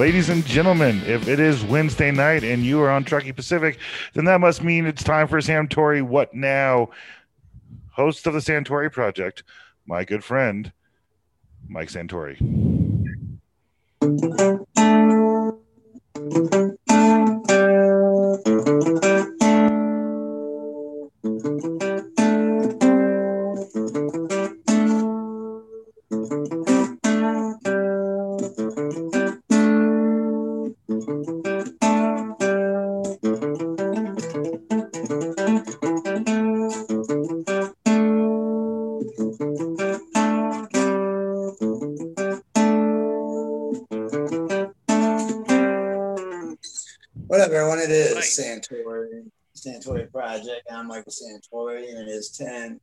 Ladies and gentlemen, if it is Wednesday night and you are on Truckee Pacific, then that must mean it's time for Santori What Now? Host of the Santori Project, my good friend, Mike Santori. Project. I'm Michael Santori, and it is 10.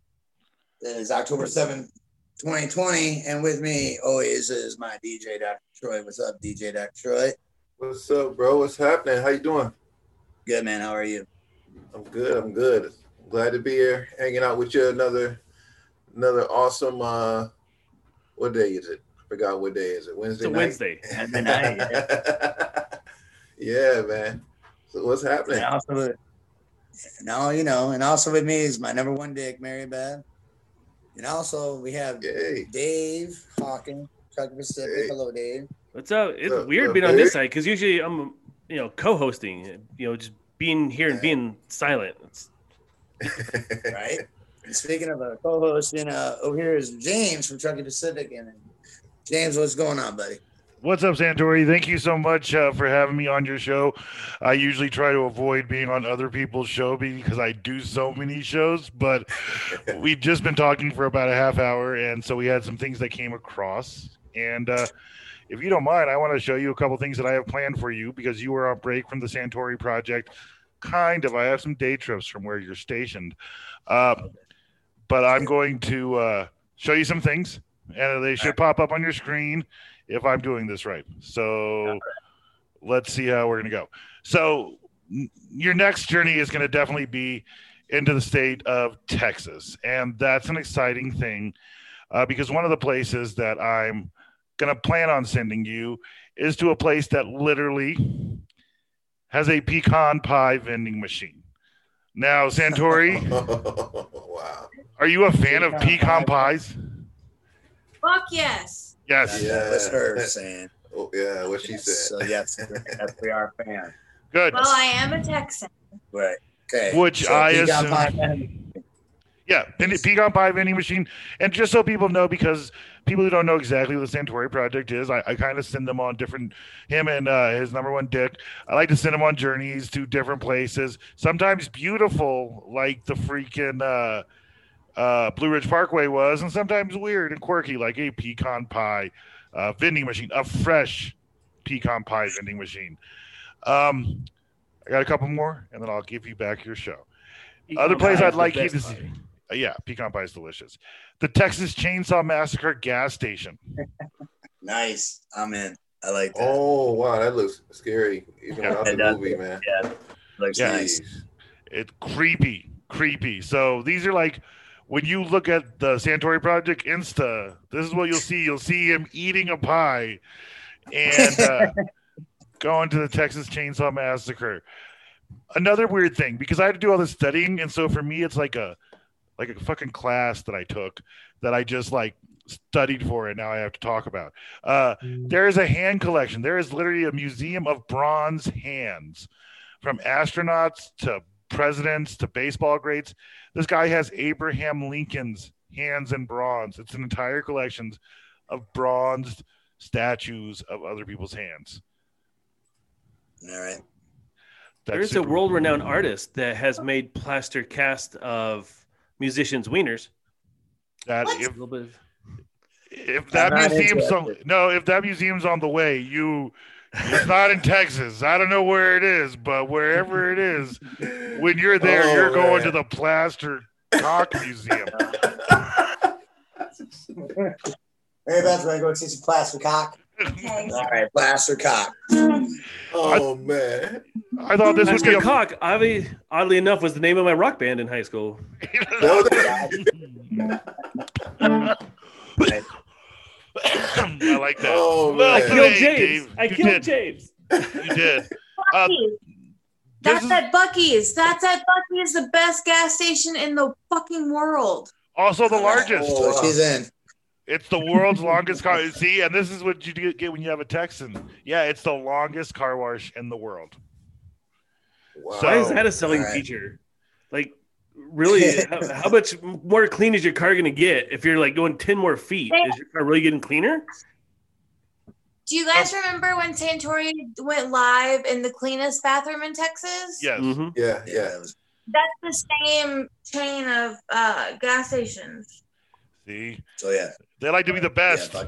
It is October 7th, 2020. And with me always is my DJ, Dr. Troy. What's up, DJ Dr. Troy? What's up, bro? What's happening? How you doing? Good, man. How are you? I'm good. I'm good. Glad to be here, hanging out with you. Another, another awesome. uh What day is it? I Forgot what day is it? Wednesday. It's a night? Wednesday. Wednesday night, yeah, man. So what's happening? And also, no, you know, and also with me is my number one dick, Mary Beth. And also we have Yay. Dave Hawkins, Truck Pacific. Hey. Hello, Dave. What's up? It's Look, weird look, being on this side because usually I'm, you know, co-hosting. You know, just being here and being silent. It's, right? And speaking of a co-host, and uh, over here is James from Truckee Pacific. And James, what's going on, buddy? What's up, Santori? Thank you so much uh, for having me on your show. I usually try to avoid being on other people's show because I do so many shows, but we've just been talking for about a half hour, and so we had some things that came across. And uh, if you don't mind, I want to show you a couple things that I have planned for you because you were on break from the Santori project. Kind of. I have some day trips from where you're stationed. Uh, but I'm going to uh, show you some things, and they should pop up on your screen if I'm doing this right. So let's see how we're going to go. So your next journey is going to definitely be into the state of Texas, and that's an exciting thing uh, because one of the places that I'm going to plan on sending you is to a place that literally has a pecan pie vending machine. Now, Santori, wow. are you a fan of Pecan pecan pie. pies? Fuck yes. Yes. Yeah. That's her saying. Oh, yeah, what she said. So yes, yes, we are fans. Good. Well, I am a Texan. Right. Okay. Which So I pecan assume- Yeah, and pecan pie vending machine. And just so people know, because people who don't know exactly what the Santori project is, I, I kind of send them on different him and uh, his number one dick. I like to send them on journeys to different places, sometimes beautiful, like the freaking uh, uh, Blue Ridge Parkway was, and sometimes weird and quirky, like a pecan pie uh, vending machine, a fresh pecan pie vending machine. Um, I got a couple more, and then I'll give you back your show. Other place I'd like you to see. pie. Uh, yeah, pecan pie is delicious. The Texas Chainsaw Massacre gas station. Nice. I'm in. I like that. Oh wow, that looks scary. Even Yeah, without the does. movie, man. Yeah. Looks Yeah. nice. It's creepy, creepy. So these are like when you look at the Santori Project Insta. This is what you'll see. You'll see him eating a pie and uh, going to the Texas Chainsaw Massacre. Another weird thing because I had to do all this studying, and so for me, it's like a like a fucking class that I took that I just like studied for, and now I have to talk about. Uh, there is a hand collection. There is literally a museum of bronze hands, from astronauts to presidents to baseball greats. This guy has Abraham Lincoln's hands in bronze. It's an entire collection of bronzed statues of other people's hands. All right. That's There's a super- world-renowned artist that has made plaster cast of musicians' wieners. that What? A if little bit. Of, if that I'm museum's on, no, if that museum's on the way, you it's not in Texas. I don't know where it is, but wherever it is, when you're there, Oh, you're going man. to the plaster cock museum. Hey, that's when I go to see some plaster cock. All right, plaster cock. Oh man. I thought this would be Plaster a Cock, oddly, oddly enough, was the name of my rock band in high school. That was- I like that. Oh, Well. I killed played, James. Dave. I killed did. James. You did. Uh, That's is at Buc-ee's. That's at Buc-ee's, the best gas station in the fucking world. also the largest. Oh, So she's in. It's the world's longest car. See, and this is what you get when you have a Texan. Yeah, it's the longest car wash in the world. Wow. So- Why is that a selling Alright. feature? Like, really, how, how much more clean is your car going to get if you're like going 10 more feet? Is your car really getting cleaner? Do you guys remember when Santori went live in the cleanest bathroom in Texas? Yes. Mhm. yeah, Yeah, yeah. it was- That's the same chain of uh, gas stations. See, so yeah. they like to be the best. Yeah,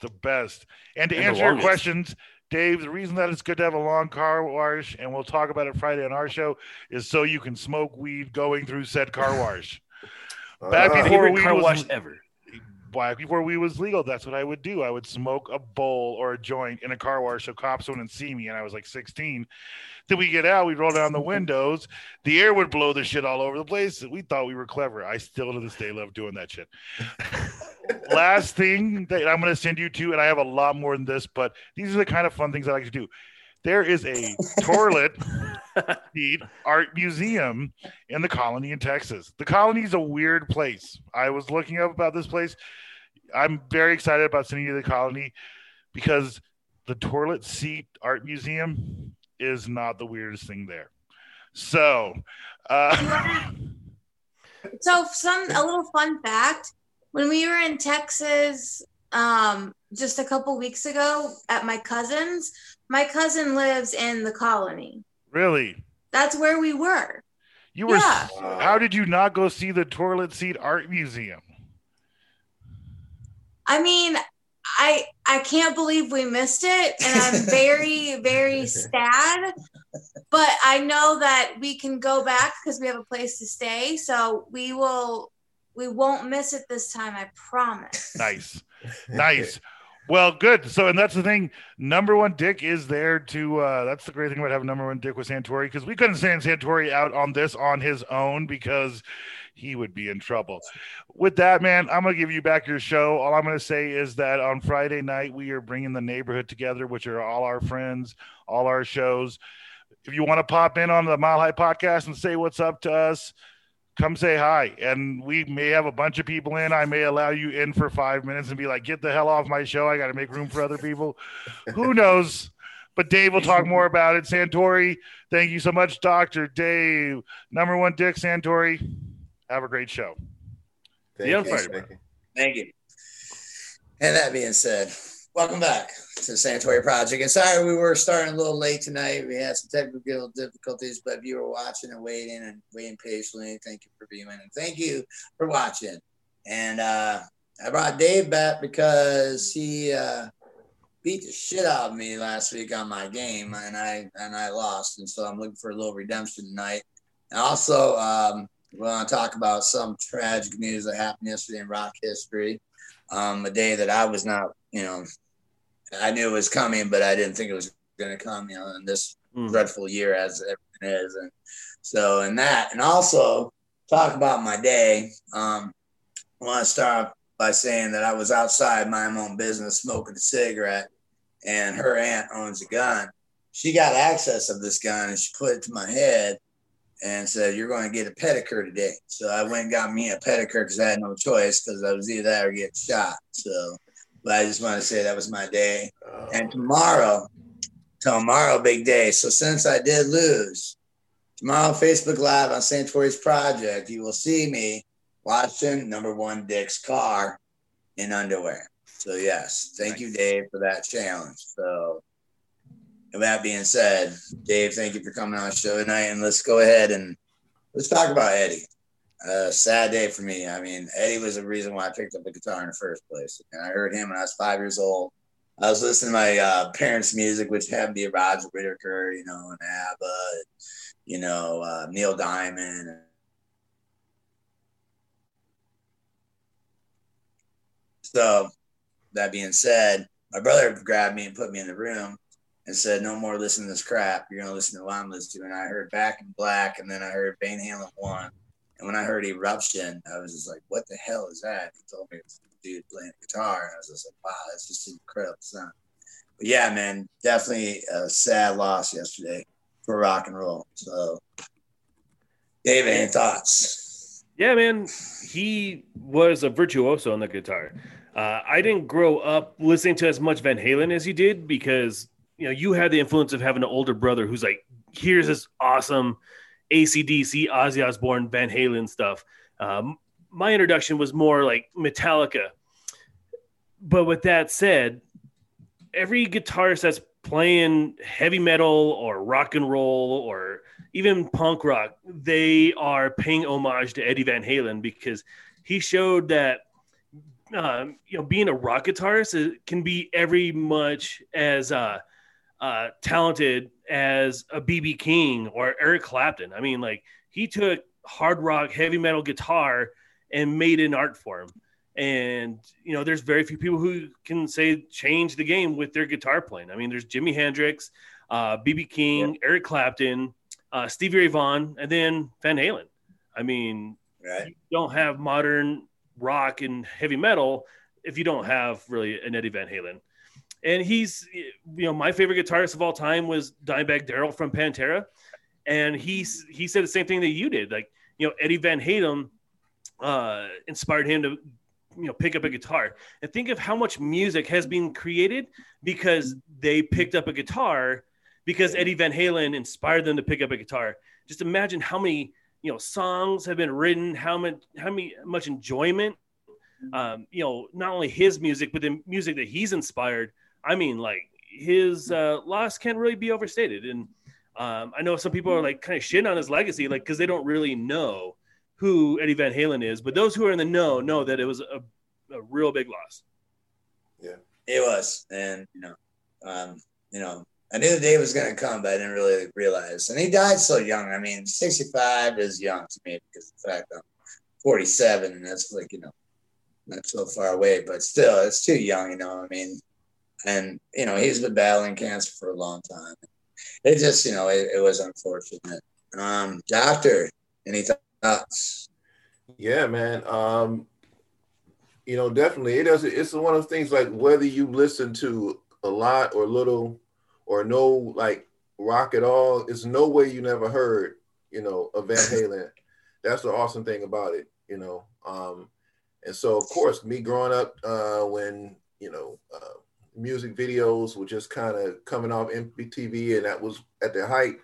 the best. And to And answer your longest. questions, Dave, the reason that it's good to have a long car wash, and we'll talk about it Friday on our show, is so you can smoke weed going through said car wash. Back Ah, before weed car was- wash ever. Back before we was legal, that's what I would do. I would smoke a bowl or a joint in a car wash so cops wouldn't see me. And I was like 16. Then we get out, we roll down the windows, the air would blow the shit all over the place. We thought we were clever. I still to this day love doing that shit. Last thing that I'm going to send you to, and I have a lot more than this, but these are the kind of fun things I like to do. There is a toilet seat art museum in the colony in Texas. The colony is a weird place. I was looking up about this place. I'm very excited about sending you to the colony because the toilet seat art museum is not the weirdest thing there. So, uh, So some a little fun fact: when we were in Texas um, just a couple weeks ago at my cousin's, my cousin lives in the colony. really, That's where we were. you were. Yeah. How did you not go see the toilet seat art museum? I mean, I I can't believe we missed it, and I'm very very sad. But I know that we can go back because we have a place to stay. So we will. We won't miss it this time. I promise. Nice. Nice. Well, good. So, and that's the thing. Number one Dick is there to. uh That's the great thing about having number one Dick with Santori because we couldn't send Santori out on this on his own because he would be in trouble. With that, man, I'm gonna give you back your show. All I'm gonna say is that on Friday night we are bringing the neighborhood together, which are all our friends, all our shows. If you want to pop in on the Mile High podcast and say what's up to us, come say hi. And we may have a bunch of people in. I may allow you in for five minutes and be like, get the hell off my show. I got to make room for other people. Who knows? But Dave will talk more about it. Santori, thank you so much, Dr. Dave. Number one, Dick Santori. Have a great show. Thank The you, thank you. Thank you. And that being said, welcome back to the Santori Project. And sorry we were starting a little late tonight. We had some technical difficulties, but if you were watching and waiting and waiting patiently, thank you for being in and thank you for watching. And uh, I brought Dave back because he uh, beat the shit out of me last week on my game, and I and I lost. And so I'm looking for a little redemption tonight. And also, um, we want to talk about some tragic news that happened yesterday in rock history um, a day that I was not, you know, I knew it was coming, but I didn't think it was going to come, you know, in this Mm. dreadful year as everything is. And so, in that, and also talk about my day. Um, I want to start off by saying that I was outside my own business smoking a cigarette, and her aunt owns a gun. She got access of this gun and she put it to my head and said, You're going to get a pedicure today. So I went and got me a pedicure because I had no choice because I was either that or get shot. So, but I just want to say that was my day. Oh, And tomorrow, tomorrow, big day. So since I did lose, tomorrow, Facebook Live on Santori's Project, you will see me watching number one Dick's car in underwear. So yes, thank you, Dave, for that challenge. So with that being said, Dave, thank you for coming on the show tonight. And let's go ahead and let's talk about Eddie. Uh, sad day for me. I mean, Eddie was the reason why I picked up the guitar in the first place. And I heard him when I was five years old. I was listening to my uh, parents' music, which had to be Roger Whittaker, you know, and ABBA, and, you know, uh, Neil Diamond. So, that being said, my brother grabbed me and put me in the room and said, "No more listening to this crap. You're gonna listen to what I'm listening to." And I heard Back in Black, and then I heard Van Halen one. And when I heard Eruption, I was just like, "What the hell is that?" He told me it was a dude playing guitar. And I was just like, wow, that's just incredible sound. But yeah, man, definitely a sad loss yesterday for rock and roll. So, David, any thoughts? Yeah, man, he was a virtuoso on the guitar. Uh, I didn't grow up listening to as much Van Halen as you did because you know you had the influence of having an older brother who's like, here's this awesome ACDC, Ozzy Osbourne, Van Halen stuff. Um, my introduction was more like Metallica. But with that said, every guitarist that's playing heavy metal or rock and roll or even punk rock, they are paying homage to Eddie Van Halen because he showed that um, you know being a rock guitarist can be every much as uh, uh, talented as a BB King or Eric Clapton. I mean, like he took hard rock, heavy metal guitar and made an art form. And you know, there's very few people who can say change the game with their guitar playing. I mean, there's Jimi Hendrix, uh BB uh, King, yeah. Eric Clapton, uh, Stevie Ray Vaughan, and then Van Halen. I mean, right. you don't have modern rock and heavy metal if you don't have really an Eddie Van Halen. And he's, you know, my favorite guitarist of all time was Dimebag Darrell from Pantera, and he's he said the same thing that you did. Like, you know, Eddie Van Halen uh, inspired him to, you know, pick up a guitar. And think of how much music has been created because they picked up a guitar because Eddie Van Halen inspired them to pick up a guitar. Just imagine how many you know songs have been written, how much how many much enjoyment. Um, you know, not only his music, but the music that he's inspired I mean, like his uh, loss can't really be overstated. And um, I know some people are like kind of shitting on his legacy, like because they don't really know who Eddie Van Halen is. But those who are in the know know that it was a, a real big loss. Yeah, it was, and you know, um, you know, I knew the day was going to come, but I didn't really realize. And he died so young. I mean, 65 is young to me because the fact I'm 47, and that's like you know, not so far away, but still, it's too young. You know, I mean, and you know he's been battling cancer for a long time. It just you know it, it was unfortunate. Um, doctor, any thoughts? Yeah, man. Um, you know, definitely it does. It's one of those things like whether you listen to a lot or little, or no like rock at all. It's no way you never heard you know of Van Halen. That's the awesome thing about it. You know. Um, and so, of course, me growing up uh, when you know uh, music videos were just kind of coming off MTV, and that was at their height.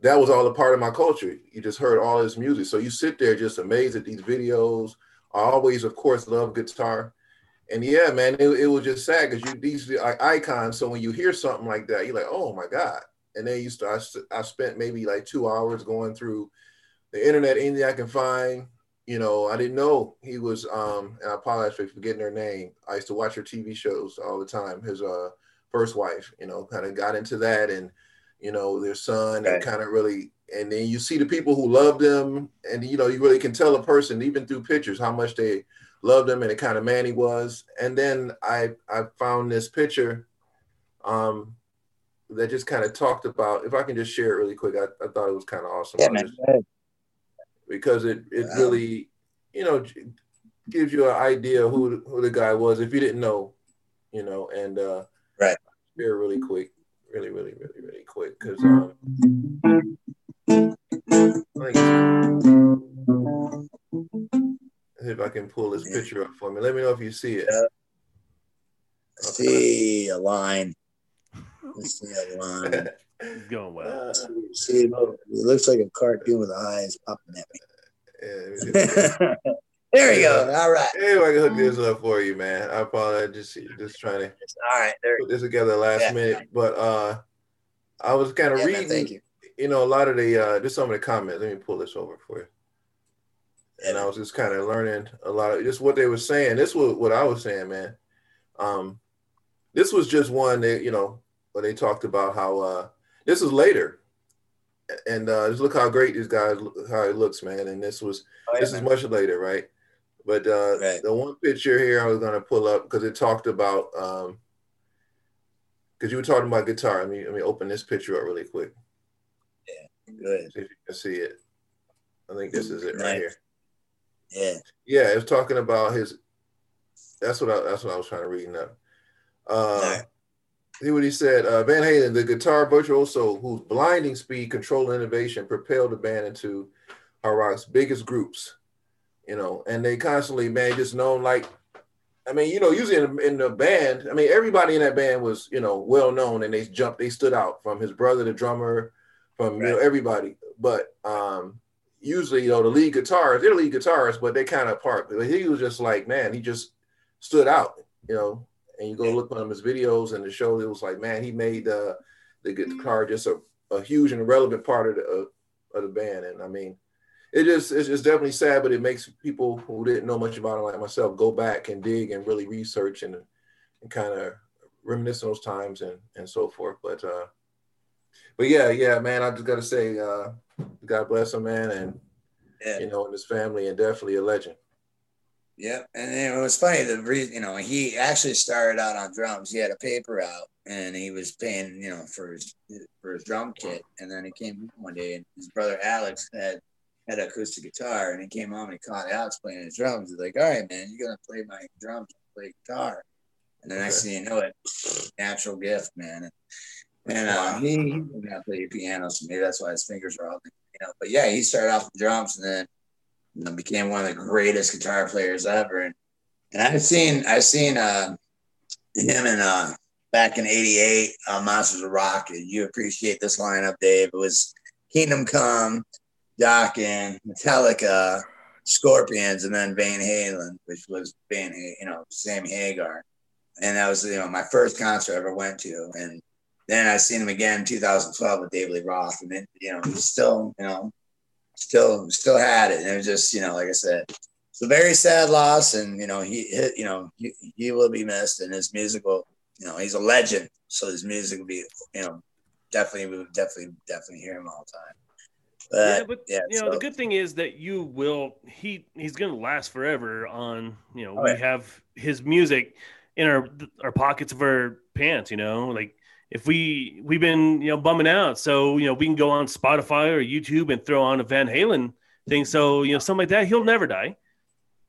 That was all a part of my culture. You just heard all this music, so you sit there just amazed at these videos. I always, of course, love guitar, and yeah, man, it, it was just sad because you these are icons. So when you hear something like that, you're like, oh my god. And then you start. I spent maybe like two hours going through the internet, anything I can find, you know, I didn't know he was. Um, and I apologize for forgetting her name. I used to watch her TV shows all the time. His uh, first wife, you know, kind of got into that, and you know, their son, okay. and kind of really. And then you see the people who love them, and you know, you really can tell a person even through pictures how much they loved him and the kind of man he was. And then I I found this picture, um, that just kind of talked about. If I can just share it really quick, I, I thought it was kind of awesome. Yeah, man because it it wow. really you know gives you an idea who who the guy was if you didn't know, you know, and uh, right here really quick, really really really really quick because um, if I can pull this picture up for me, let me know if you see it. Okay. See a line. See a line. It's going well. Uh, see, it looks like a cartoon with eyes popping at me. Yeah, there we go. All right. Hey, I can hook this up for you, man. I apologize. Just, just trying to all right there. put this together last yeah. minute, but uh, I was kind of yeah, reading. Man, thank you. You know, a lot of the uh, just some of the comments. Let me pull this over for you. And I was just kind of learning a lot of just what they were saying. This was what I was saying, man. Um, this was just one that you know where they talked about how uh this is later, and uh, just look how great these guys how it looks, man. And this was oh, yeah, this man. is much later, right? But uh, right. the one picture here I was gonna pull up because it talked about um because you were talking about guitar. Let me let me open this picture up really quick. Yeah, good. See if you can see it. I think this is it nice. right here. Yeah. Yeah, it was talking about his That's what I, that's what I was trying to read now. Uh, See what he said. Uh, Van Halen, the guitar virtuoso whose blinding speed, control, and innovation propelled the band into hard rock's biggest groups. You know, and they constantly, man, just known like, I mean, you know, usually in, in the band, I mean, everybody in that band was, you know, well known, and they jumped, they stood out from his brother, the drummer, from right. you know everybody. But um, usually, you know, the lead guitarist, they're the lead guitarists, but they kind of apart. But he was just like, man, he just stood out. You know, and you go look on his videos and the show, it was like, man, he made uh, the guitar just a, a huge and relevant part of the uh, of the band. And I mean, it just it's, it's definitely sad, but it makes people who didn't know much about it, like myself, go back and dig and really research and and kind of reminisce those times and and so forth. But uh, but yeah, yeah, man, I just got to say, uh, God bless him, man, and yeah. you know, and his family, and definitely a legend. Yep, and it was funny. The reason, you know, he actually started out on drums. He had a paper out, and he was paying, you know, for his for his drum kit. And then he came one day, and his brother Alex had had acoustic guitar, and he came home and he caught Alex playing his drums. He's like, "All right, man, you're gonna play my drums, play guitar." And the next thing you know, it natural gift, man. And, and uh, he, he to play piano, so maybe that's why his fingers are all, you know. But yeah, he started off with drums, and then became one of the greatest guitar players ever. And, and I've seen I've seen uh, him in uh, back in '88 uh, Monsters of Rock. And you appreciate this lineup, Dave. It was Kingdom Come, Dokken, Metallica, Scorpions, and then Van Halen, which was Van, you know, Sammy Hagar. And that was you know my first concert I ever went to. And then I seen him again in 2012 with David Lee Roth, and then you know he's still you know still still had it. And it was just, you know, like I said, it's a very sad loss. And, you know, he, hit you know, he, he will be missed and his musical, you know, he's a legend. So his music will be, you know, definitely, we would definitely, definitely hear him all the time. But, yeah, but yeah, you know, the good thing is that you will he he's gonna last forever on you know, oh, we yeah. have his music in our our pockets of our pants, you know, like if we we've been you know bumming out, so you know we can go on Spotify or YouTube and throw on a Van Halen thing. So you know something like that, he'll never die.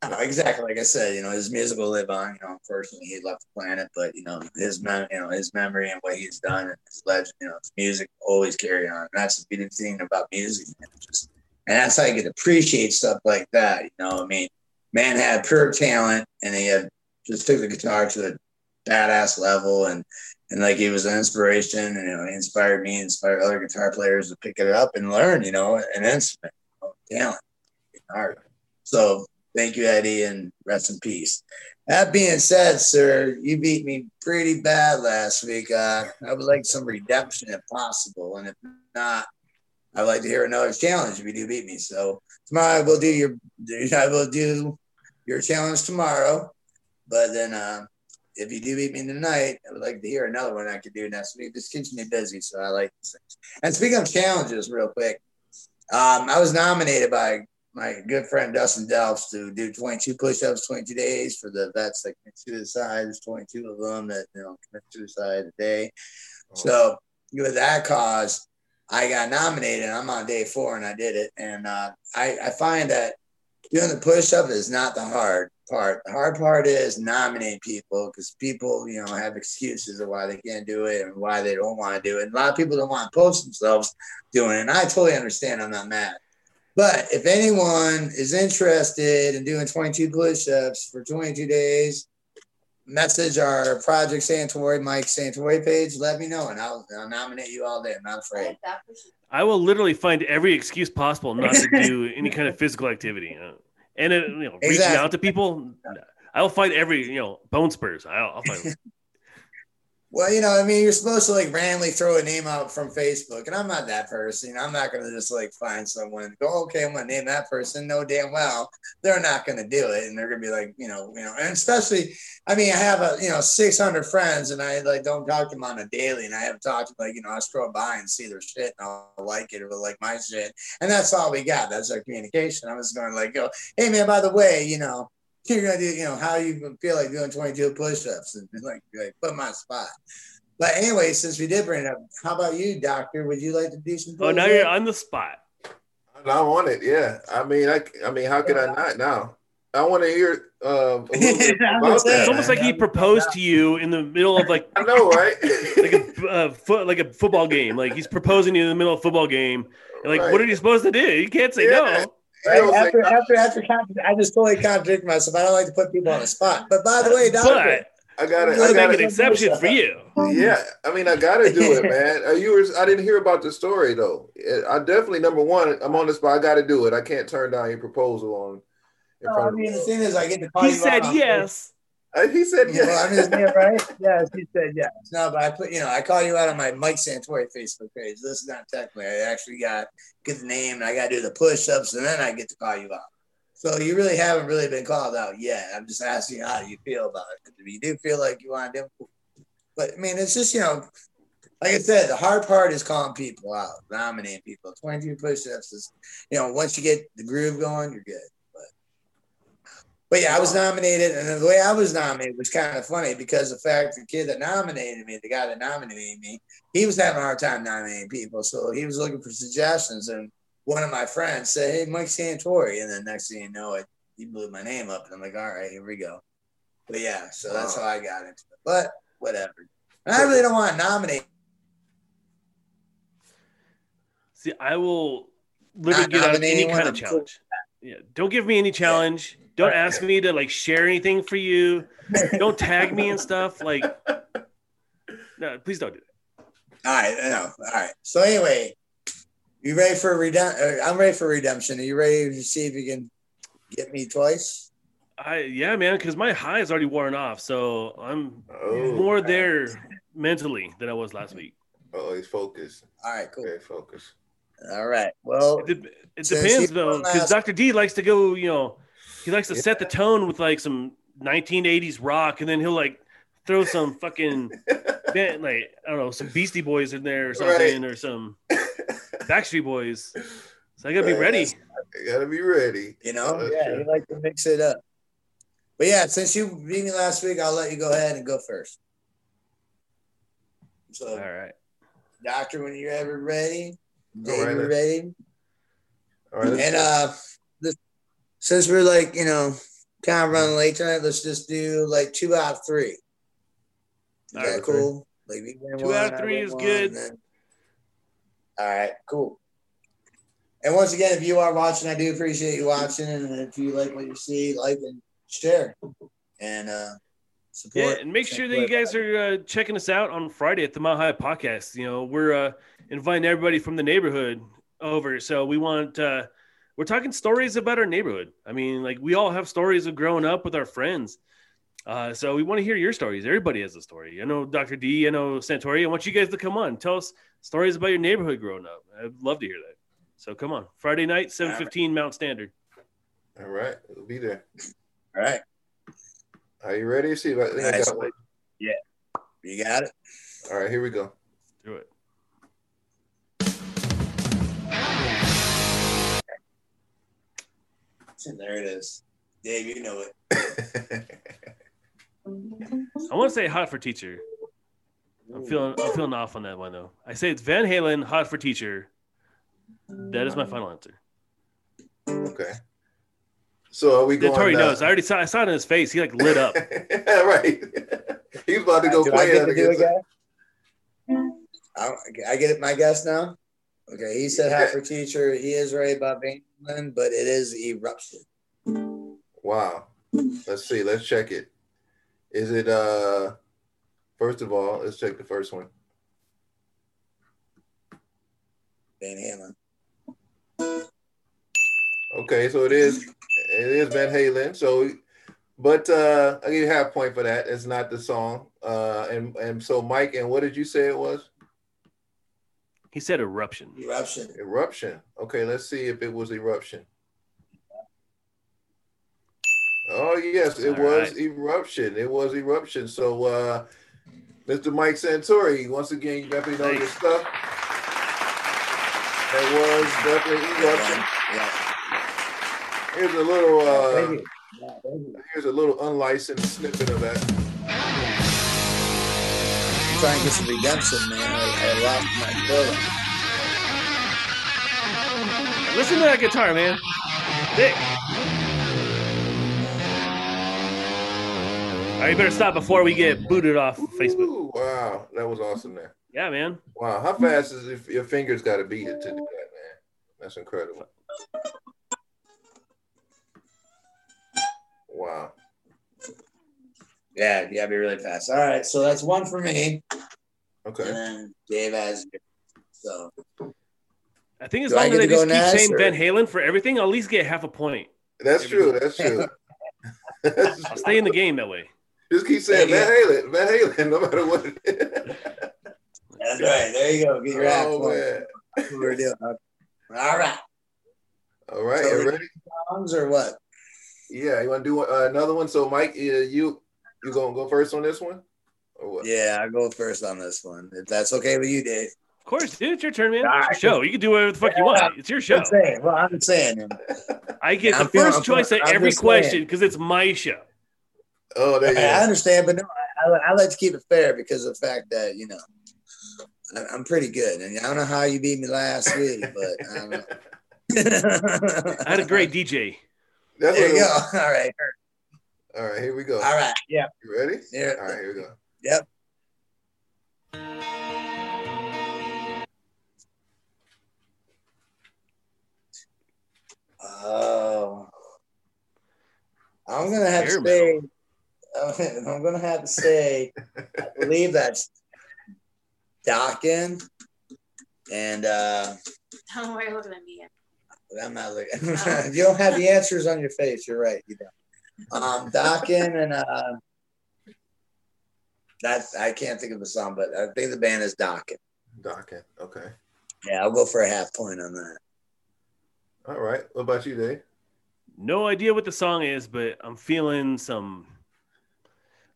Know, exactly like I said, you know his music will live on. You know, unfortunately he left the planet, but you know his mem- you know his memory and what he's done and his legend, you know, his music always carry on. And that's the beautiful thing about music, man. Just and that's how you can appreciate stuff like that. You know, I mean, man had pure talent, and he had just took the guitar to a badass level, and and like he was an inspiration and you know he inspired me inspired other guitar players to pick it up and learn you know an instrument you know, talent art. So thank you eddie and rest in peace. That being said sir you beat me pretty bad last week. Uh, i would like some redemption if possible and if not i'd like to hear another challenge if you do beat me. So tomorrow i will do your i will do your challenge tomorrow but then uh, if you do beat me tonight, I would like to hear another one I could do next week. This keeps me busy, so I like these things. And speaking of challenges, real quick, um, I was nominated by my good friend Dustin Delps to do 22 push-ups, 22 days for the vets that commit suicide. There's 22 of them that you know commit suicide a day. Oh. So with that cause, I got nominated. I'm on day four, and I did it. And uh, I, I find that doing the push-up is not the hard part. The hard part is nominating people because people, you know, have excuses of why they can't do it and why they don't want to do it. And a lot of people don't want to post themselves doing it. And I totally understand. I'm not mad. But if anyone is interested in doing 22 push-ups for 22 days, message our Project Santori, Mike Santori page. Let me know, and I'll, I'll nominate you all day. I'm not afraid. I will literally find every excuse possible not to do any kind of physical activity. You know? and it, you know, exactly. reaching out to people. I'll find every you know bone spurs. I'll, I'll fight. Well, you know, I mean, you're supposed to like randomly throw a name out from Facebook, and I'm not that person. I'm not going to just like find someone go, okay, I'm going to name that person. No, damn well, they're not going to do it, and they're going to be like, you know, you know, and especially, I mean, I have a you know 600 friends, and I like don't talk to them on a daily, and I have talked to like you know I scroll by and see their shit, and I'll like it or like my shit, and that's all we got. That's our communication. I was going to like go, hey man, by the way, you know you're gonna do, you know, how you feel like doing 22 push-ups and like, like put my spot. But anyway, since we did bring it up, how about you, doctor? Would you like to do some? Oh, now you're on the spot. I want it. Yeah. I mean, I, I mean, how could I not now? I want to hear uh, a bit about that. It's almost like he proposed to you in the middle of like I know, right? like a uh, foot like a football game. Like he's proposing to you in the middle of a football game. And like, Right. what are you supposed to do? You can't say Yeah. no. You know, it's after, like, after, after, contra- I just totally contradict myself. I don't like to put people on the spot. But by the way, doctor, I gotta, I I make gotta, an exception for you. yeah. I mean, I gotta do it, man. Uh, you were, I didn't hear about the story though. Uh, I definitely number one, I'm on the spot. I gotta do it. I can't turn down your proposal on. In No, I mean, the thing is, I get to call He you said out on yes. Uh, he said Facebook. Well, I'm yes. just yeah, right. Yes, he said yes. No, but I put, you know, I call you out on my Mike Santori Facebook page. This is not technically. I actually got get the name, and I got to do the push-ups, and then I get to call you out. So you really haven't really been called out yet. I'm just asking you how you feel about it. If you do feel like you want to do, but I mean, it's just you know, like I said, the hard part is calling people out, nominating people. 22 push-ups is, you know, once you get the groove going, you're good. But, yeah, I was nominated, and the way I was nominated was kind of funny because the fact the kid that nominated me, the guy that nominated me, he was having a hard time nominating people, so he was looking for suggestions, and one of my friends said, "Hey, Mike Santori," and then next thing you know, it he blew my name up, and I'm like, "All right, here we go." But yeah, so that's how I got into it. But whatever. And I really don't want to nominate. See, I will literally Not get out of any kind of challenge. Yeah, don't give me any challenge. Don't ask me to like share anything for you. Don't tag me and stuff. Like, no, please don't do that. All right, no, all right. So anyway, you ready for redemption? Uh, I'm ready for redemption. Are you ready to see if you can get me twice? I yeah, man, because my high is already worn off, so I'm Oh, more there mentally than I was last week. oh, he's focused. All right, cool. Very focused. All right. Well, It, de- it depends though, because Dr. D likes to go, you know, he likes to set the tone with like some 1980s rock, and then he'll like throw some fucking band, like I don't know, some Beastie Boys in there or something, or some Backstreet Boys. So I gotta be ready. that's- You gotta be ready. you know, That's yeah, true. you like to mix it up. But yeah, since you beat me last week, I'll let you go ahead and go first. So, All right. doctor, when you're ever ready, Dave, All right, you then. ready? All right. let's- And uh, this, since we're like, you know, kind of running late tonight, let's just do like two out of three. Is All that right. cool? Like Two one, out of three is one, good. then- All right, cool. And once again, if you are watching, I do appreciate you watching. And if you like what you see, like and share and uh, support. Yeah, and make sure that you guys are uh, checking us out on Friday at the Mile High Podcast. You know, we're uh, inviting everybody from the neighborhood over. So we want uh, we're talking stories about our neighborhood. I mean, like we all have stories of growing up with our friends. Uh, so we want to hear your stories. Everybody has a story. I know Dr. D. I know Santori. I want you guys to come on, tell us stories about your neighborhood growing up. I'd love to hear that. So come on, Friday night, seven fifteen Mount Standard. All right, we'll be there. All right, Are you ready? See if I, I think I Nice. got one. you got it. All right, here we go. There it is. Dave, you know it. I want to say hot for teacher. I'm feeling I'm feeling off on that one though. I say it's Van Halen, hot for teacher. That is my final answer. okay. So are we Yeah, going? Tori uh, knows. I already saw I saw it in his face. He like lit up. right. He's about to go do I play get that to do it, against. I, I get it. My guess now. Okay, he said hot for teacher. He is right about Van Halen, but it is eruption. Wow. Let's see. Let's check it. Is it uh first of all, let's check the first one. Van Halen. Okay, so it is it is Van Halen. So but uh I'll give you half point for that. It's not the song. Uh and and so Mike, and what did you say it was? He said eruption. Eruption. Eruption. Okay, let's see if it was eruption. Oh yes, it All was right. eruption. It was eruption. So uh Mr. Mike Santori, once again, you definitely know your stuff. That was definitely eruption. Yeah. Here's a little uh you. Yeah, thank you. here's a little unlicensed snippet of that. I'm trying to get some redemption, man. I, I lost my feeling. Listen to that guitar, man. Dick. All right, you better stop before we get booted off Facebook. Ooh, wow, that was awesome man. Yeah, man. Wow, how fast is if your fingers got to beat it to do that, man? That's incredible. Wow. Yeah, you gotta be really fast. All right, so that's one for me, Okay. and Okay. then Dave has. So I think as Do long get as I to just keep next, saying or- Van Halen for everything, I'll at least get half a point. That's true. That's true. I'll stay in the game that way. Just keep saying There Van Halen, Van Halen, no matter what it is. that's right. There you go. Get your half Oh, point. man. That's what we're doing. All right, All right, So you ready? songs or what? Yeah, you want to do uh, another one? So, Mike, uh, you you gonna go first on this one, or what? Yeah, I'll go first on this one. If that's okay with you, Dave. Of course, dude, it's your turn, man. All It's right. your show. You can do whatever the fuck you want. It's your show. I'm saying. Well, I'm saying. I get I'm the feeling- first I'm choice at every question because it's my show. Oh, there you I go. understand, but no, I, I, I like to keep it fair because of the fact that you know I, I'm pretty good, and I don't know how you beat me last week, but I don't know. I had a great DJ. That's There you go. All right. All right, here we go. All right. Yeah. You ready? Yeah. All right, here we go. Yep. Oh. I'm gonna have Hair to say. I'm gonna have to say. I believe that's Dokken, and uh, Don't worry, looking at me. I'm not looking. if you don't have the answers on your face, you're right. You don't. Um, Dokken and uh, that's I can't think of the song, but I think the band is Dokken. Dokken. Okay. Yeah, I'll go for a half point on that. All right. What about you, Dave? No idea what the song is, but I'm feeling some,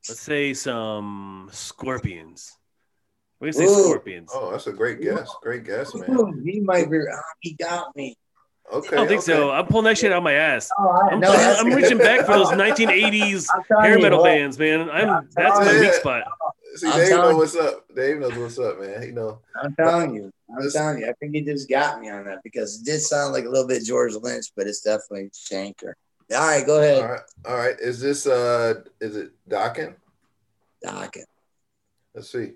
let's say some scorpions. We're gonna say Ooh. scorpions. Oh, that's a great guess. Great guess, man. Ooh, he might be. oh, he got me. Okay. I don't think okay. so. I'm pulling that shit out of my ass. Oh, I, I'm, no, I'm reaching back for those 1980s I'm hair metal well, bands, man. I'm that's my Yeah. weak spot. See, I'm Dave telling know you. what's up. Dave knows what's up, man. You know. I'm telling you. I'm This- telling you. I think he just got me on that because it did sound like a little bit George Lynch, but it's definitely Shanker. All right, go ahead, right. All right. Is this uh is it Dokken? Dokken. Let's see.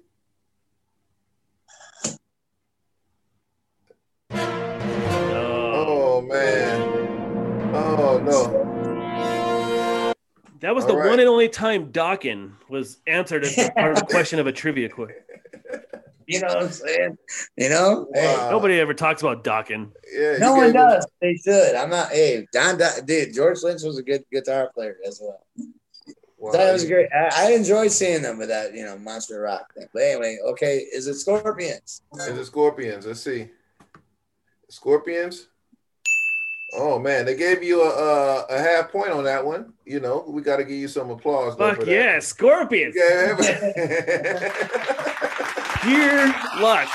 Right. one and only time Dokken was answered as part of the question of a trivia quiz. You know what I'm saying? You know? Hey, Nobody ever talks about Dokken. Yeah. no one gave him- does. They should. I'm not. Hey, Don, Don, dude, George Lynch was a good guitar player as well. Wow, that was great. I, I enjoyed seeing them with that, you know, monster rock thing. But anyway, okay, is it Scorpions? Is it Scorpions? Let's see. Scorpions. Oh man, they gave you a a, a half point on that one. You know, we got to give you some applause. though, Fuck yeah, Scorpions. Yeah. Pure luck.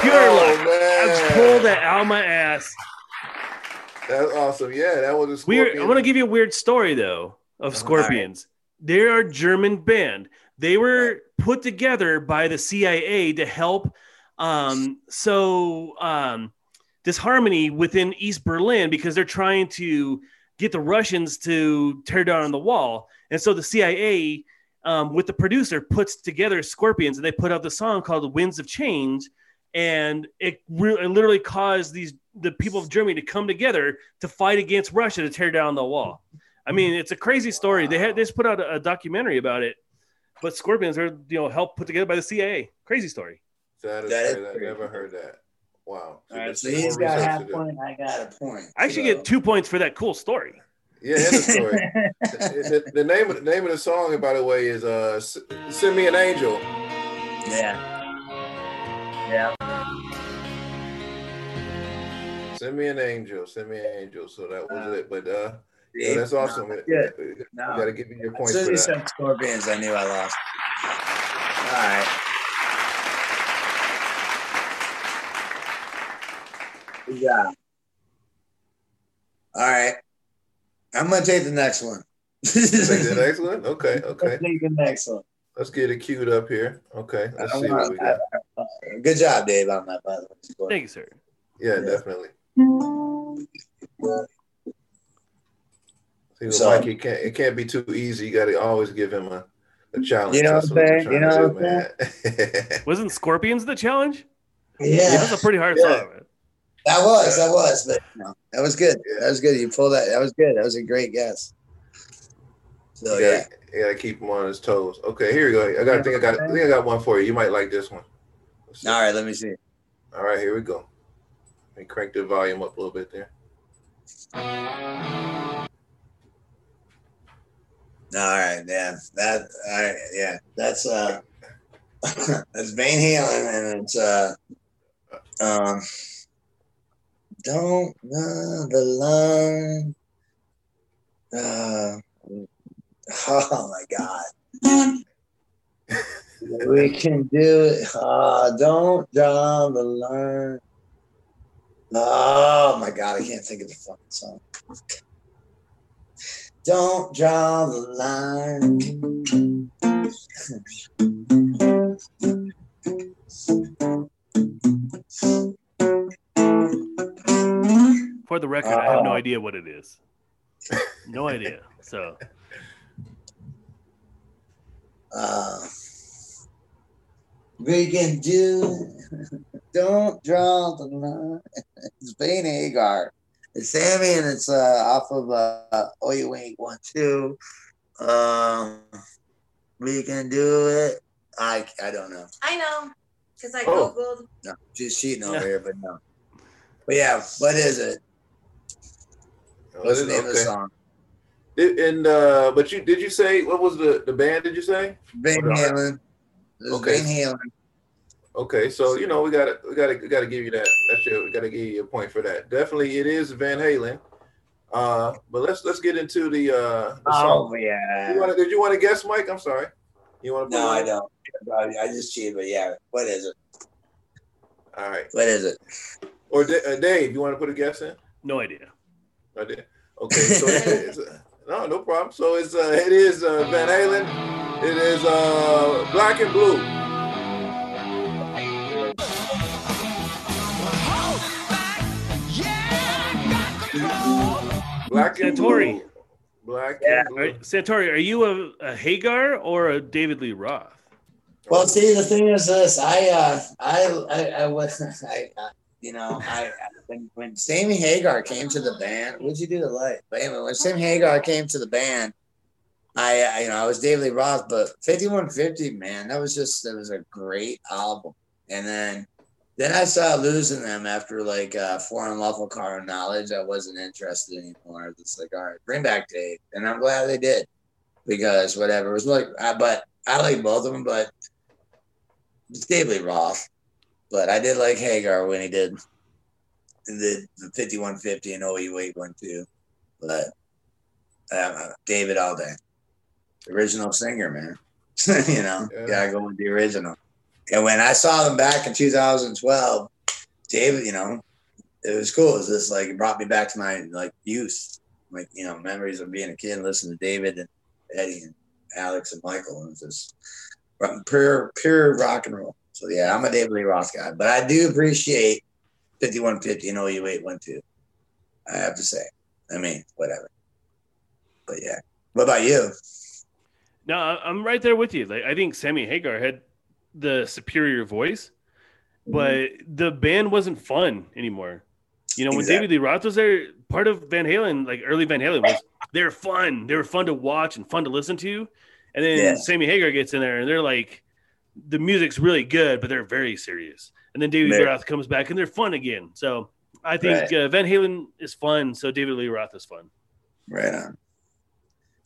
Pure oh, luck. Man. I pulled that out of my ass. That's awesome. Yeah, that was a Weird. Scorpion. I'm gonna give you a weird story though of Scorpions. They are a German band. They were put together by the CIA to help um, so um, disharmony within East Berlin because they're trying to get the Russians to tear down the wall. And so the CIA, um, with the producer, puts together Scorpions and they put out the song called "Winds of Change." And it, re- it literally caused these the people of Germany to come together to fight against Russia to tear down the wall. I mean, it's a crazy story. They had they just put out a, a documentary about it, but Scorpions are you know helped put together by the CIA. Crazy story. That is, That is crazy. I crazy. never heard that. Wow. All right, so some he's more got half to point. I got a point. I actually So- get two points for that cool story. Yeah, and the story. the, the name of the name of the song, by the way, is uh, S- "Send Me an Angel." Yeah. Yeah. Send me an angel. Send me an angel. So that was Uh, it. But uh, yeah, that's awesome. Yeah. We No. got to give you your As points soon for as you that. said Scorpions, I knew I lost. All right. Good job. All right. I'm gonna take the next one. Take the next one. Okay. Okay. I'll take the next one. Let's get it queued up here. Okay. Let's see what we got. I- I- Good job, Dave, on that, by the way. Thank you, sir. Yeah, Yeah. definitely. See, So- Mike, it can't it can't be too easy. You got to always give him a, a challenge. You know what I'm saying? You trying to know do, what man. Wasn't Scorpions the challenge? Yeah, That's a pretty hard Yeah. song. Man. That was that was, but no, that was good. That was good. You pulled that. That was good. That was a great guess. So you, yeah, gotta, you gotta keep him on his toes. Okay, here we go. I got. I think I got. I think I got one for you. You might like this one. All right. Let me see. All right, here we go. Let me crank the volume up a little bit there. All right, yeah, that, all right, yeah, that's uh, that's Van Halen, and it's uh, um, don't know the line. Uh, oh my God, we can do it. Uh, don't draw the line. Oh my God, I can't think of the fucking song. Don't draw the line. For the record, I have no Oh. idea what it is. No idea. So Uh, we can do. Don't draw the line. It's Van Hagar. It's Sammy, and it's uh, off of uh, Oh You Ain't One Two. Um, we can do it. I I don't know. I know because I Oh. googled. No, just cheating over Yeah. here, but no. But yeah, what is it? What's the this- name of the song? Did- And uh, but you did you say what was the the band? Did you say? Van Halen. Okay. Van Halen. Okay, so you know we got to we got to we got to give you that. That's your, we got to give you a point for that. Definitely, it is Van Halen. Uh, but let's let's get into the uh. The song. Oh yeah. You wanna, did you want to guess, Mike? I'm sorry. You want to? No, I don't. I I just cheated, but yeah. What is it? All right. What is it? Or Da- uh, Dave, you want to put a guess in? no idea. I did. Okay, so it's, uh, no, no problem. So it's uh, it is uh, Van Halen. It is uh, Black and Blue. Black and Santori. Blue. Black Yeah. and All Blue. Santori, are you a, a Hagar or a David Lee Roth? Well, see, the thing is this: I, uh, I, I, I was, I, uh, you know, I when when Sammy Hagar came to the band, what'd you do to light? But anyway, when Sammy Hagar came to the band, I, I you know, I was David Lee Roth, but fifty one fifty, man, that was just that was a great album. And then, then I saw losing them after like uh, For Unlawful Carnal Knowledge. I wasn't interested anymore. I was just like, all right, bring back Dave, and I'm glad they did because whatever it was like, I, but I like both of them, but it's Lee Roth, but I did like Hagar when he did the, the 5150 and OU 812. But um, David all day. Original singer, man. you know, Yeah. gotta go with the original. And when I saw them back in 2012, David, you know, it was cool. It was just like it brought me back to my like youth, like you know, memories of being a kid and listening to David and Eddie and Alex and Michael. and just pure pure rock and roll. So yeah, I'm a David Lee Roth guy, but I do appreciate 5150 and OU 812. I have to say. I mean, whatever. But yeah. What about you? No, I'm right there with you. Like, I think Sammy Hagar had the superior voice, mm-hmm. but the band wasn't fun anymore. You know, when Exactly. David Lee Roth was there, part of Van Halen, like early Van Halen, was they're fun. They were fun to watch and fun to listen to. And then Yeah. Sammy Hagar gets in there and they're like, the music's really good, but they're very serious. And then David Lee Roth comes back and they're fun again. So I think Right. uh, Van Halen is fun. So David Lee Roth is fun. Right on.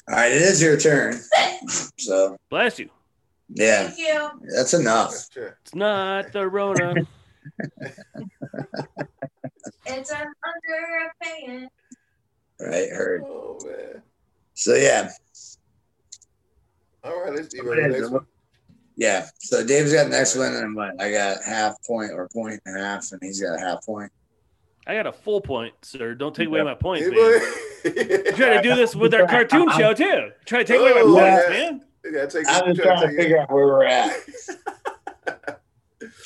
All right, it is your turn. So Bless you. yeah, Thank you. that's enough. It's not the Rona. It's an underpayment. Right, heard. Oh man. So yeah, All right, let's see. Ready the next one? Yeah. So Dave's got the next one, and what? I got half point or point and a half, and he's got a half point. I got a full point, sir. Don't take away my points, man. boy. You try to do this with our cartoon show too. Try to take away my Oh, points, man. You gotta take- I'm just trying to take- figure out where we're at.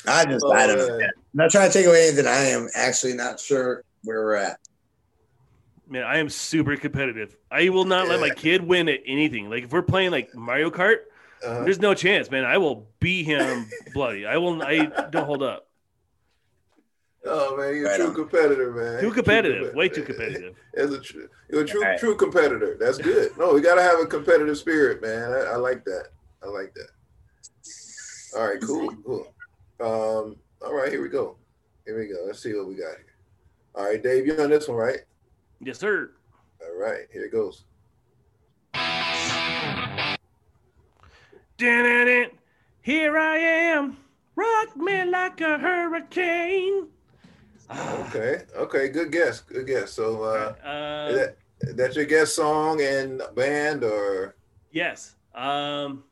I just, Oh, I don't know. I'm not trying to take away anything. I am actually not sure where we're at. Man, I am super competitive. I will not let my kid win at anything. Like if we're playing like Mario Kart, Uh, there's no chance, man. I will beat him bloody. I will. I don't hold up. oh man, you're a Right true on. competitor, man. Too True competitive. Way too competitive. As a true, you're a true, All right. true competitor. That's good. No, we gotta have a competitive spirit, man. I, I like that. I like that. All right, cool, cool. Um, all right, here we go. Here we go. Let's see what we got here. All right, Dave, you're on this one, right? Yes, sir. All right, here it goes. Dun-dun-dun. Here I am. Rock me like a hurricane. Okay, okay, good guess, good guess. So, uh, Uh, that that's your guess song and band, or yes. Um,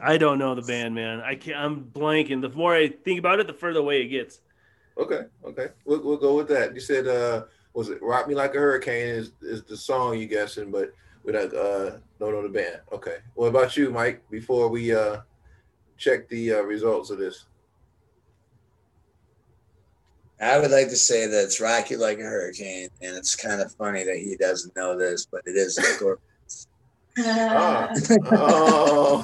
I don't know the band, man. I can't. I'm blanking. The more I think about it, the further away it gets. Okay, okay, we'll, we'll go with that. You said, uh, was it "Rock Me Like a Hurricane" is is the song you guessing, but we don't uh don't know the band. Okay, what about you, Mike? Before we uh check the uh, results of this. I would like to say that it's Rock You like a hurricane, and it's kind of funny that he doesn't know this, but it is a Scorpion. Ah. Oh,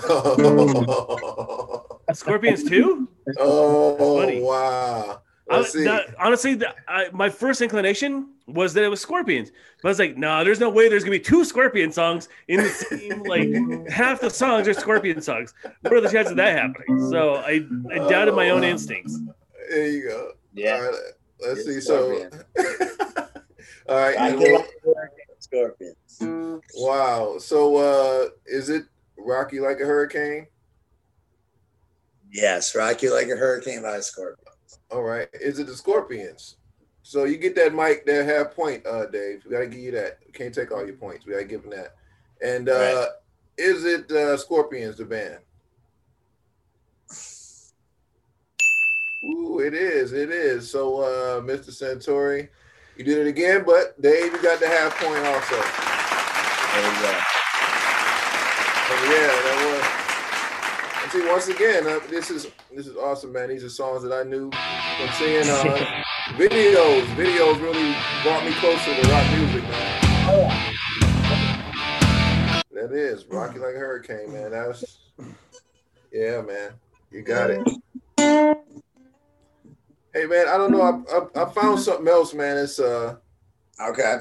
Scorpions too. oh wow. I, that- honestly, the, I, my first inclination was that it was Scorpions, but I was like, no, there's no way there's gonna be two Scorpion songs in the same like half the songs are Scorpion songs. What are the chances of that happening? So I, I doubted my own instincts. There you go. Yeah. right, let's see. It's So, all right. Rocky and we'll- like a hurricane, Scorpions. wow. So, uh, is it Rock You like a hurricane? Yes, Rock You like a hurricane by Scorpion. All right. Is it the Scorpions? So you get that mic, that half point, uh, Dave. We gotta give you that. We can't take all your points. We gotta give them that. And uh, Right. is it uh, Scorpions, the band? Ooh, it is. It is. So, uh, Mr. Santori, you did it again, but Dave, you got the half point also. There you go. Oh, yeah, that was. And see, once again, uh, this is this is awesome, man. These are songs that I knew from seeing uh, videos. Videos really brought me closer to rock music, man. That is Rock You Like a Hurricane, man. That's yeah, man. You got it. Hey, man. I don't know. I, I, I found something else, man. It's uh, Okay.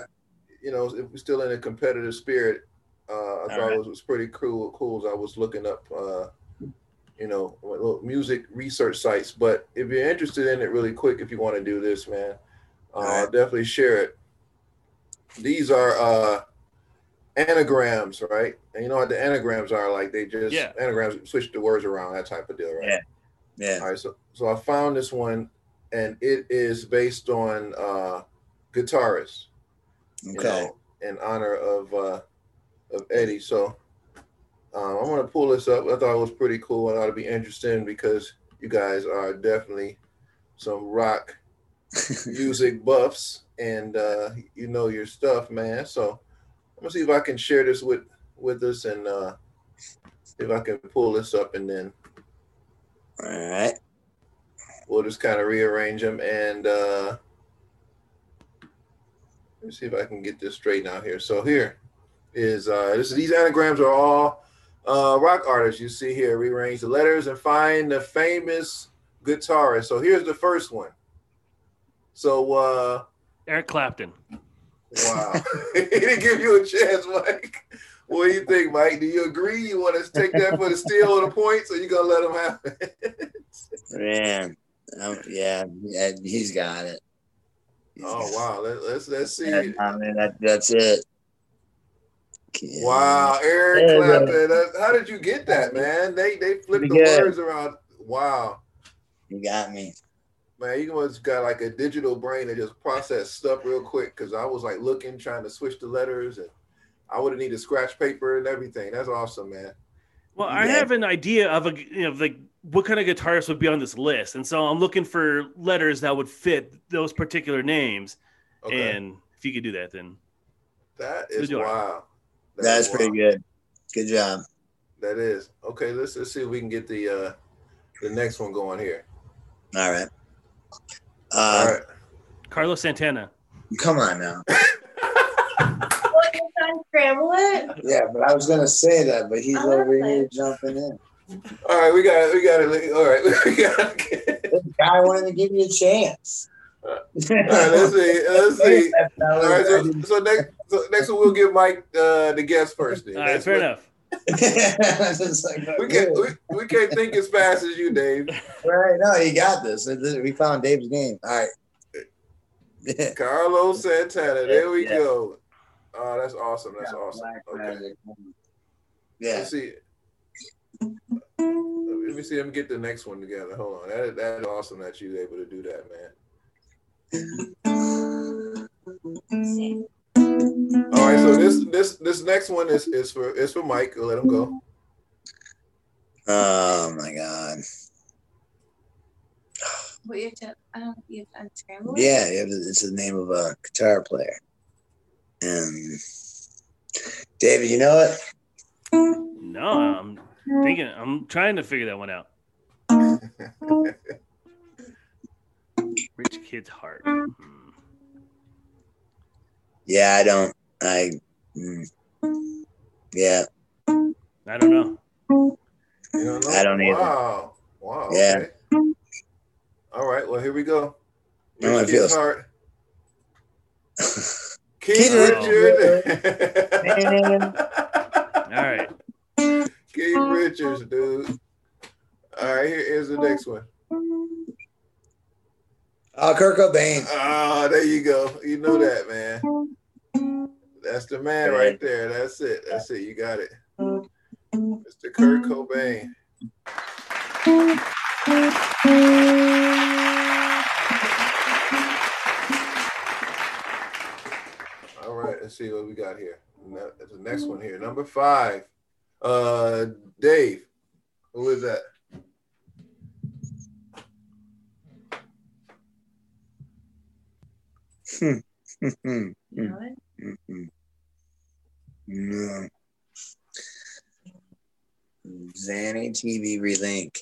you know, if we're still in a competitive spirit, uh, I thought right. it was, was pretty cool. Cool as I was looking up, uh, you know, little music research sites. But if you're interested in it, really quick, if you want to do this, man, uh, right. definitely share it. These are uh, anagrams, right? And you know what the anagrams are? Like they just Yeah. anagrams switch the words around, that type of deal, right? Yeah. Yeah. All right, so so I found this one, and it is based on uh, guitarists you Okay. know, in honor of uh, of Eddie. So um, I'm gonna pull this up. I thought it was pretty cool. I ought it'd be interesting because you guys are definitely some rock music buffs, and uh, you know your stuff, man. So I'm gonna see if I can share this with with us, and uh, if I can pull this up, and then All right. we'll just kind of rearrange them and uh let's see if I can get this straightened out here. So here is uh this these anagrams are all uh rock artists. You see here, rearrange the letters and find the famous guitarist. So here's the first one. So uh Eric Clapton. wow. he didn't give you a chance, Mike. What do you think, Mike? Do you agree? You want to take that for the steal of the points, or you gonna let him have it? Man. Um, yeah, yeah, he's got it. He's got oh it. wow. Let, let's let's see. Yeah, I mean, that, that's it. Okay. Wow, Eric Yeah, Clapton. That- How did you get that, man? They they flipped the Pretty words around. Wow, You got me. man, you must got like a digital brain that just process stuff real quick. Because I was like looking, trying to switch the letters, and I would have needed scratch paper and everything. That's awesome, man. Well, I have an idea of a you know like what kind of guitarist would be on this list, and so I'm looking for letters that would fit those particular names. Okay, And if you could do that, then that is do it. wow. That's is pretty good. Good job. That is okay. Let's let's see if we can get the uh the next one going here. All right. Uh, All right. Carlos Santana. Come on now. What, you trying to scramble it? Yeah, but I was gonna say that, but he's I love over here it. jumping in. All right, we got we got it. All right, we got This guy wanted to give you a chance. All right, let's see. Let's see. All right, so, so next, so next one we'll give Mike uh, the guest first. Then. All right, That's fair what- enough. Like, We can't we, we can't think as fast as you, Dave. right? No, you got this. We found Dave's game. All right. Carlos Santana. There we Yeah. go. Oh, that's awesome. That's awesome. Black Okay. Magic. Yeah. Let's see. Let me see them get the next one together. Hold on. That that's awesome that you able to do that, man. All right, so this this this next one is is for is for Mike. We'll let him go. Oh my god. What you have to, I don't, you have to unscramble? Yeah, it it's the name of a guitar player. And David, you know it? No, I'm thinking. I'm trying to figure that one out. Rich kid's heart. Hmm. Yeah, I don't. I. mm, yeah, I don't know. You don't know? I don't either. Wow. Wow. Yeah. Okay. All right. Well, here we go. I know Rich it Kid's feels- Heart. Keith Keith Richards. All right. Keith Richards, dude. All right, here is the next one. oh, Kurt Cobain. Ah, there you go. You know that, man. That's the man right there. That's it. That's it. You got it. Mr. Kurt mm-hmm. Cobain. All right, let's see what we got here. The next one here, number five. Uh, Dave. Who is that? Hmm. You know? Mm-mm. Mm. No. Zanny TV Relink.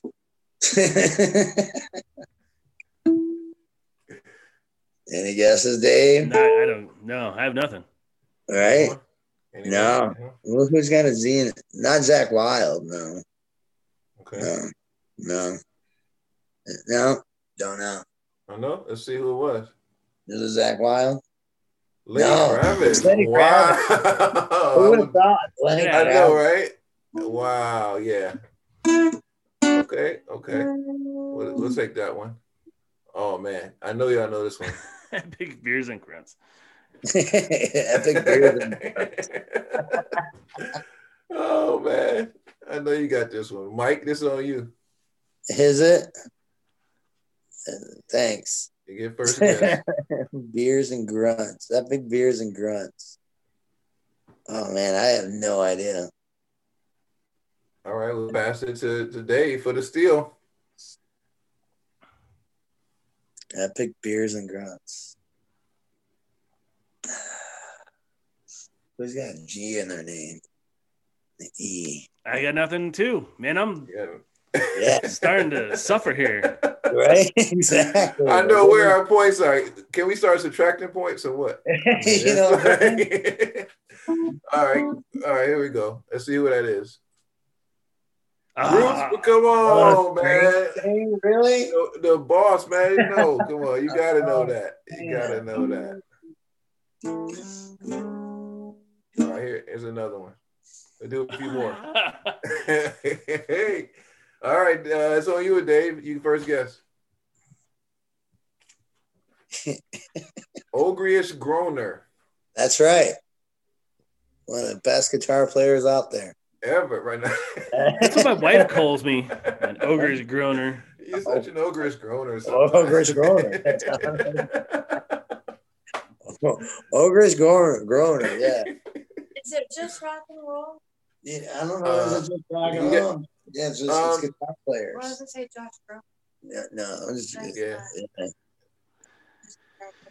Any guesses, Dave? No, I don't. No, I have nothing. Right? Anyone? No. Well, who's got a Z in it? Not Zakk Wylde. No. Okay. No. No. No. Don't know. I know. Let's see who it was. Is it Zakk Wylde? Lenny No, Kravitz. it's Lenny wow. Who would have thought? Lenny Yeah, I Kravitz. know, right? Wow. Yeah. Okay. Okay. We'll, we'll take that one. Oh man, I know y'all know this one. Big beers and grunts. Epic beard. oh man, I know you got this one, Mike. This is on you. Is it? Thanks. You get first guess. beers and grunts. Epic beers and grunts. Oh man, I have no idea. All right, we'll pass it to, to Dave for the steal. Epic beers and grunts. Who's got G in their name? The E. I got nothing too. Man, I'm Yeah. Yeah, starting to suffer here. right? exactly. I know where our points are. Can we start subtracting points or what? you know, all right, all right. Here we go. Let's see who that is. Ah, Bruce, come on, man. Springsteen, really? The, the boss, man. No, come on. You gotta know that. You gotta know that. All right, here is another one. We'll do a few more. hey. All right, uh, it's on you, Dave. You first guess. Ogrius Groner, That's right. One of the best guitar players out there. ever right now. That's what my wife calls me. An ogre's groaner. You're such an ogrish groaner. Ogrish groaner. Ogrish Groner, Groner, yeah. Is it just rock and roll? yeah. I don't know. Is it just rock and Uh, you roll? Yeah, it's just um, it's guitar Why players. does it say Josh Bro? Yeah, no, it's just, Yeah. yeah.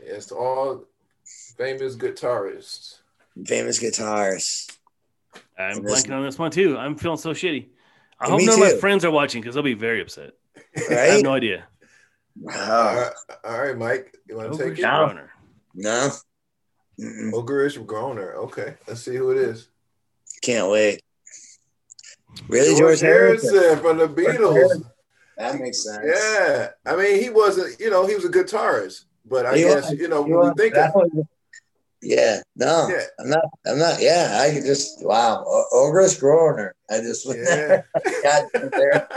it's all famous guitarists. famous guitarists. I'm And this- blanking on this one too. I'm feeling so shitty. I hope me none of my friends are watching because they'll be very upset. I have no idea. All Oh, all right, Mike. You want to take Ogrish it? No. Groner. no, Mm-mm. Ogrish Groner. Okay, let's see who it is. can't wait. Really, George, Harrison? Harrison from the Beatles. That makes sense. Yeah, I mean, he wasn't. You know, he was a guitarist, but I He guess was- you know when we want- think of was- yeah, no, Yeah. I'm not. I'm not. Yeah, I could just wow, O- Ogrish Groner. I just yeah. got there.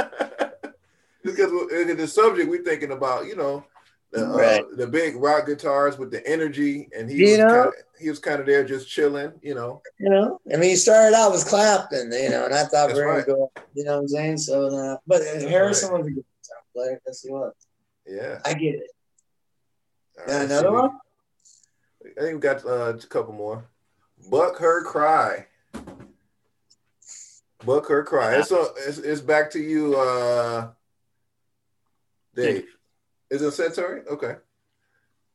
because we- the subject we're thinking about, you know, the, uh, Right. the big rock guitars with the energy, and he You was know? kind of he was kind of there just chilling, you know. You know, I mean, he started out with Clapton, you know, and I thought That's we were right. going, you know what I'm saying? So, uh, but Harrison was a good guitar player. Yes, he was. Yeah. I get it. Right, another so we- one? I think we got uh, a couple more. Buck her cry. Buck her cry. It's, it's it's back to you, uh, Dave. Is it Santori? Okay.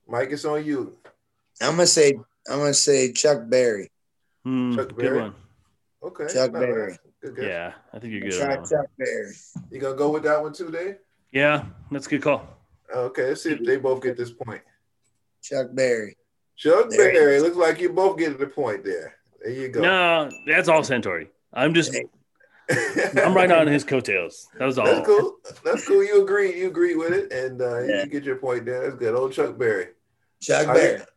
Mike, it's on you. I'm gonna say, I'm gonna say Chuck Berry. Hmm, Chuck good Berry. one. Okay. Chuck. Berry. Good. Yeah, I think you're good. Try On. Chuck Berry. You gonna go with that one too, Dave? Yeah, that's a good call. Okay, let's see if they both get this point. Chuck Berry. Chuck There Berry, looks like you both get the point there. There you go. No, that's all Santori. I'm just I'm right on his coattails. That was all. That's cool. That's cool. You agree. You agree with it, and uh, Yeah. you get your point there. That's good. Old Chuck Berry. Chuck I Berry. think-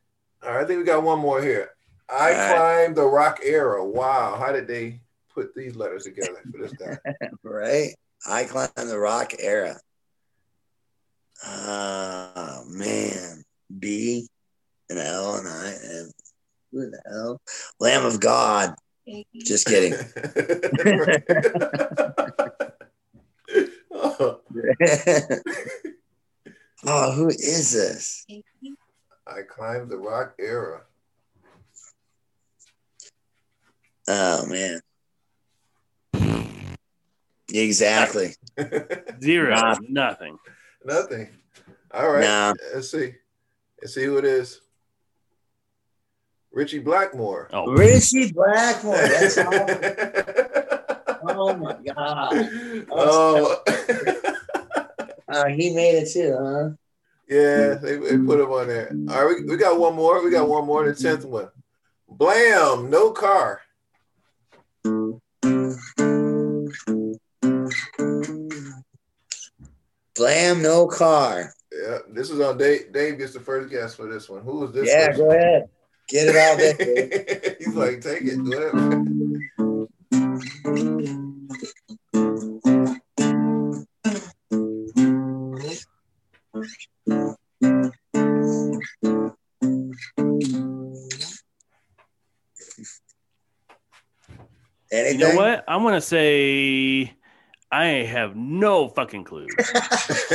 All right, I think we got one more here. I All right. climbed the rock era. Wow, how did they put these letters together for this guy? right? I climbed the rock era. Oh man, B and L and I and who the hell? Lamb of God. Just kidding. oh, oh, who is this? I climbed the rock era. Oh man. Exactly. Zero, nothing. Nothing. All right. Nah. Let's see. Let's see who it is. Ritchie Blackmore. Oh, Ritchie Blackmore. That's all. Oh my god. oh. Uh, he made it too, huh? yeah, they, they put him on there. All right, we, we got one more. We got one more, the tenth one. Blam, no car. Blam, no car. Yeah, this is on Dave. Dave gets the first guess for this one. Who is this? yeah, person? go ahead. Get it out there. He's like, take it, whatever. Anything? you know what? I'm gonna say I have no fucking clue.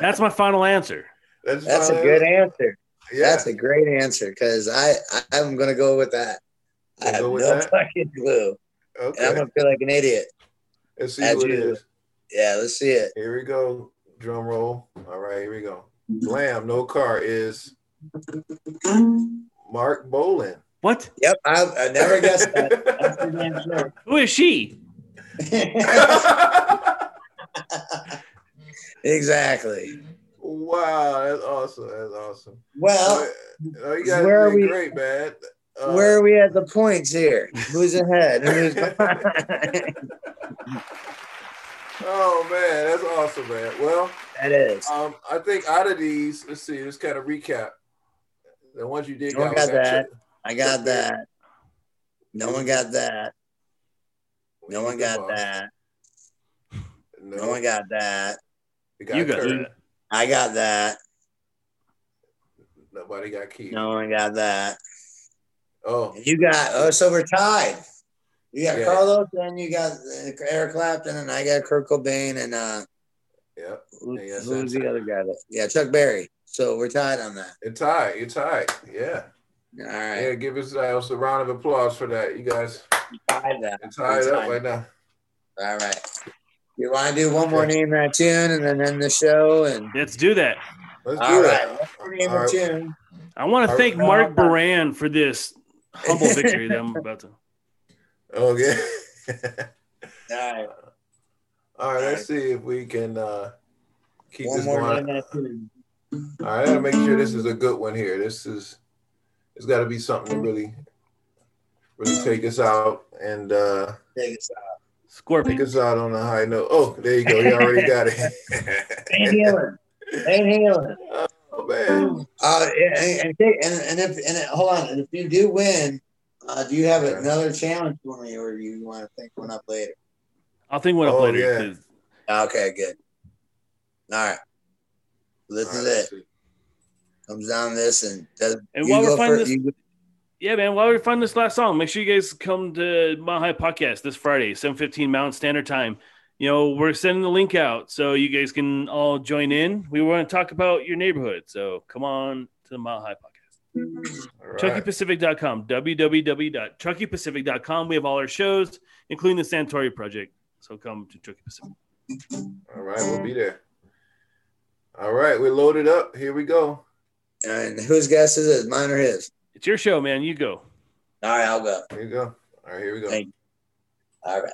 That's my final answer. That's, That's a fine. good answer. Yeah. That's a great answer because I, I I'm gonna go with that. I Gonna have no that? fucking clue, and I'm gonna feel like an idiot. Let's see as who it usual. Yeah, let's see it. Here we go. Drum roll. All right, here we go. Blam, no car is Marc Bolan. What? Yep, I, I never guessed that. That's for sure. Who is she? exactly. Wow, that's awesome. That's awesome. Well, oh, you guys where are we- great, man. Uh, where are we at the points here? Who's ahead? Who's behind? Oh man, that's awesome, man. Well, that is. um, I think out of these, let's see, let's kind of recap. The ones you did, No got, got that. I got that. No one got that. No one got that. No, No one got that. Got You got Kurt. that. I got that. Nobody got Keith. No one got that. Oh, you got oh, so we're tied. You got Yeah. Carlos, and you got uh, Eric Clapton, and I got Kurt Cobain, and uh, yeah. who, who's the other guy? That, yeah, Chuck Berry. So we're tied on that. You're tied. You're tied. Yeah. All right, Yeah. Give yourselves a round of applause for that. You guys tied that. tied We're up right now. All right. You want to do one more name that tune, and then end the show, and Let's do that. Let's all do right, that. one more name All right. tune. I want to Are- thank Mark Baran for this humble victory that I'm about to. Oh yeah. All right. All right. Let's see if we can uh, keep One this more going. than that, too. All right, I gotta make sure this is a good one here. This is it's got to be something to really, really take us out and uh Take us out. Take Scorpion. us out on a high note. Oh, there you go. You already got it. Van Halen. Van Halen. oh man. Uh, and, and, and, and if and hold on, and if you do win, uh, do you have Okay. another challenge for me, or do you want to think one up later? I'll think one up Oh, later. yeah. 'cause Okay, good. All right, this All is right, it. Comes down this, and does And you while we're go finding first, this- you- Yeah, man. While we find this last song, make sure you guys come to Mile High Podcast this Friday, 7.15 Mountain Standard Time. You know, we're sending the link out so you guys can all join in. We want to talk about your neighborhood. So come on to the Mile High Podcast. All right. ChuckyPacific.com, www.chuckypacific.com. We have all our shows, including the Santori Project. So come to Chucky Pacific. All right, we'll be there. All right, we're loaded up. Here we go. and whose guess is it? Mine or his? It's your show, man. You go. All right, I'll go. Here you go. All right, here we go. Thank you. All right.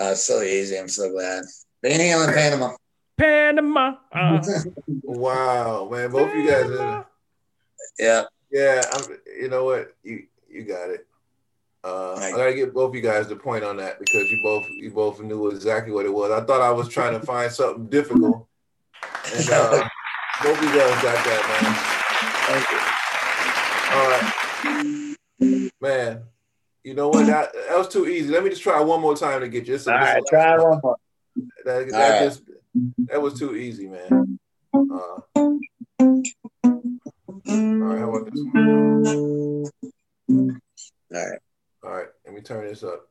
Uh, so easy. I'm so glad. Van Halen, Panama. Panama. Uh, Wow, man, both you guys. Are, Yeah. yeah, I'm, you know what? You you got it. Uh, I gotta get both you guys the point on that because you both you both knew exactly what it was. I thought I was trying to find something difficult, and uh, both of you guys got that, Thank you. man. All right, man. You know what? That, that was too easy. Let me just try one more time to get you. This- All this- right, try one more. That, that, All right. just that was too easy, man. Uh, all right, how about this one? All right. All right, let me turn this up.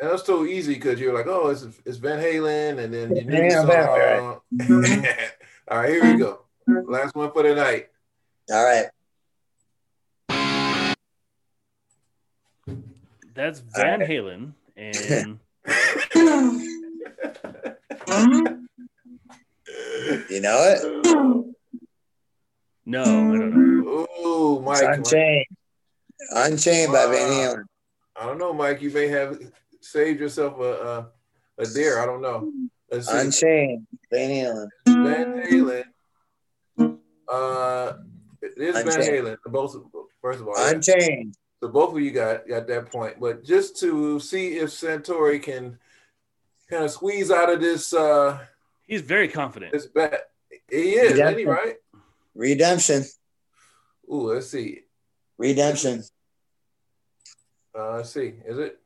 And that's so easy because you're like, oh, it's it's Van Halen, and then you knew the song. Van All right, here we go. Last one for the night. All right. that's Van Halen. And You know it? no, I don't know. oh, It's Mike. Mike. Unchained. Unchained by Van Halen. I don't know, Mike. You may have saved yourself a a, a dare. I don't know. Let's see. Unchained. Van Halen. Van Halen. Uh, it is Van Unchained. Halen. Both, first of all, yeah. Unchained. so both of you got got that point. But just to see if Santori can kind of squeeze out of this uh He's very confident. this bet, he is, Yeah. isn't he? Right? Redemption. Ooh, let's see. Redemption. Uh, let's see. Is it?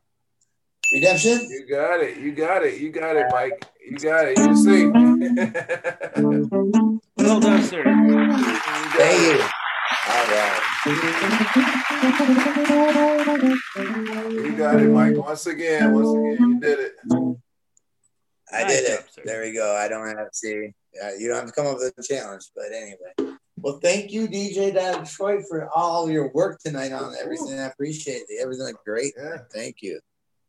Redemption? You got it. You got it. You got it, Mike. You got it. You're safe. Well done, sir. Thank you. All right. You got it, Mike. Once again, once again, you did it. I Nice did it. sir. There we go. I don't have to see. Uh, you don't have to come up with a challenge, but anyway. Well, thank you, DJ Dad Detroit, for all your work tonight on everything. I appreciate it. Everything great. Yeah. Thank you.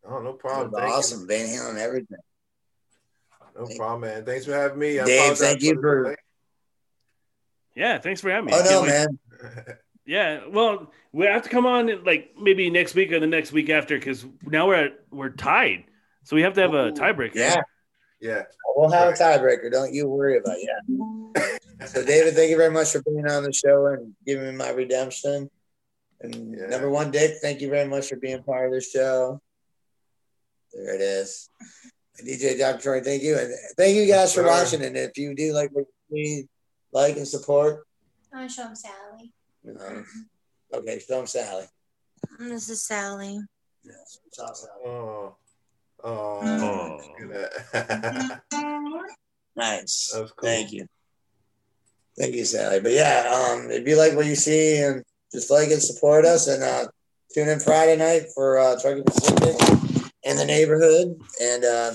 Oh, no problem. was Thank you. awesome. Van Halen, everything. No problem, man. Thanks for having me. I Dave, thank you for- delay. Yeah, thanks for having me. Oh Can't no, wait- man. Yeah, well, we have to come on like maybe next week or the next week after because now we're at, we're tied, so we have to have a tiebreaker. Yeah, yeah. we'll have a tiebreaker. Don't you worry about it. Yeah. So, David, thank you very much for being on the show and giving me my redemption. And Yeah. number one, Dick, thank you very much for being part of the show. There it is. DJ Dr. Troy, thank you. And thank you guys for Sure. watching. And if you do like what we like and support, I want to show him Sally. um, okay, show them Sally. This is Sally. Yes, it's awesome. Oh. Oh. Oh. Look at that. Nice. That was cool. Thank you. Thank you, Sally. But yeah, um, if you like what you see and just like and support us and uh, tune in Friday night for uh, Trucking Pacific in the neighborhood. And uh,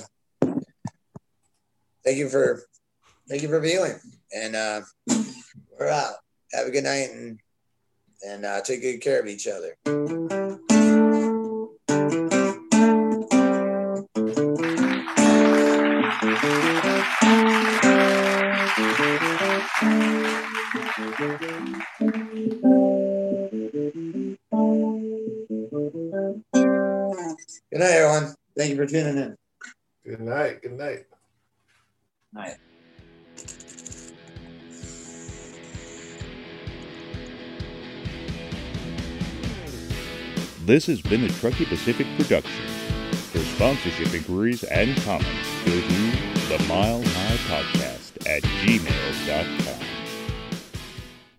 thank you for thank you for viewing. And uh, we're out. Have a good night and and uh, take good care of each other. Thank everyone. Thank you for tuning in. Good night. Good night. Night. This has been a Truckee Pacific production. For sponsorship inquiries and comments, go to the Mile High Podcast at gmail.com.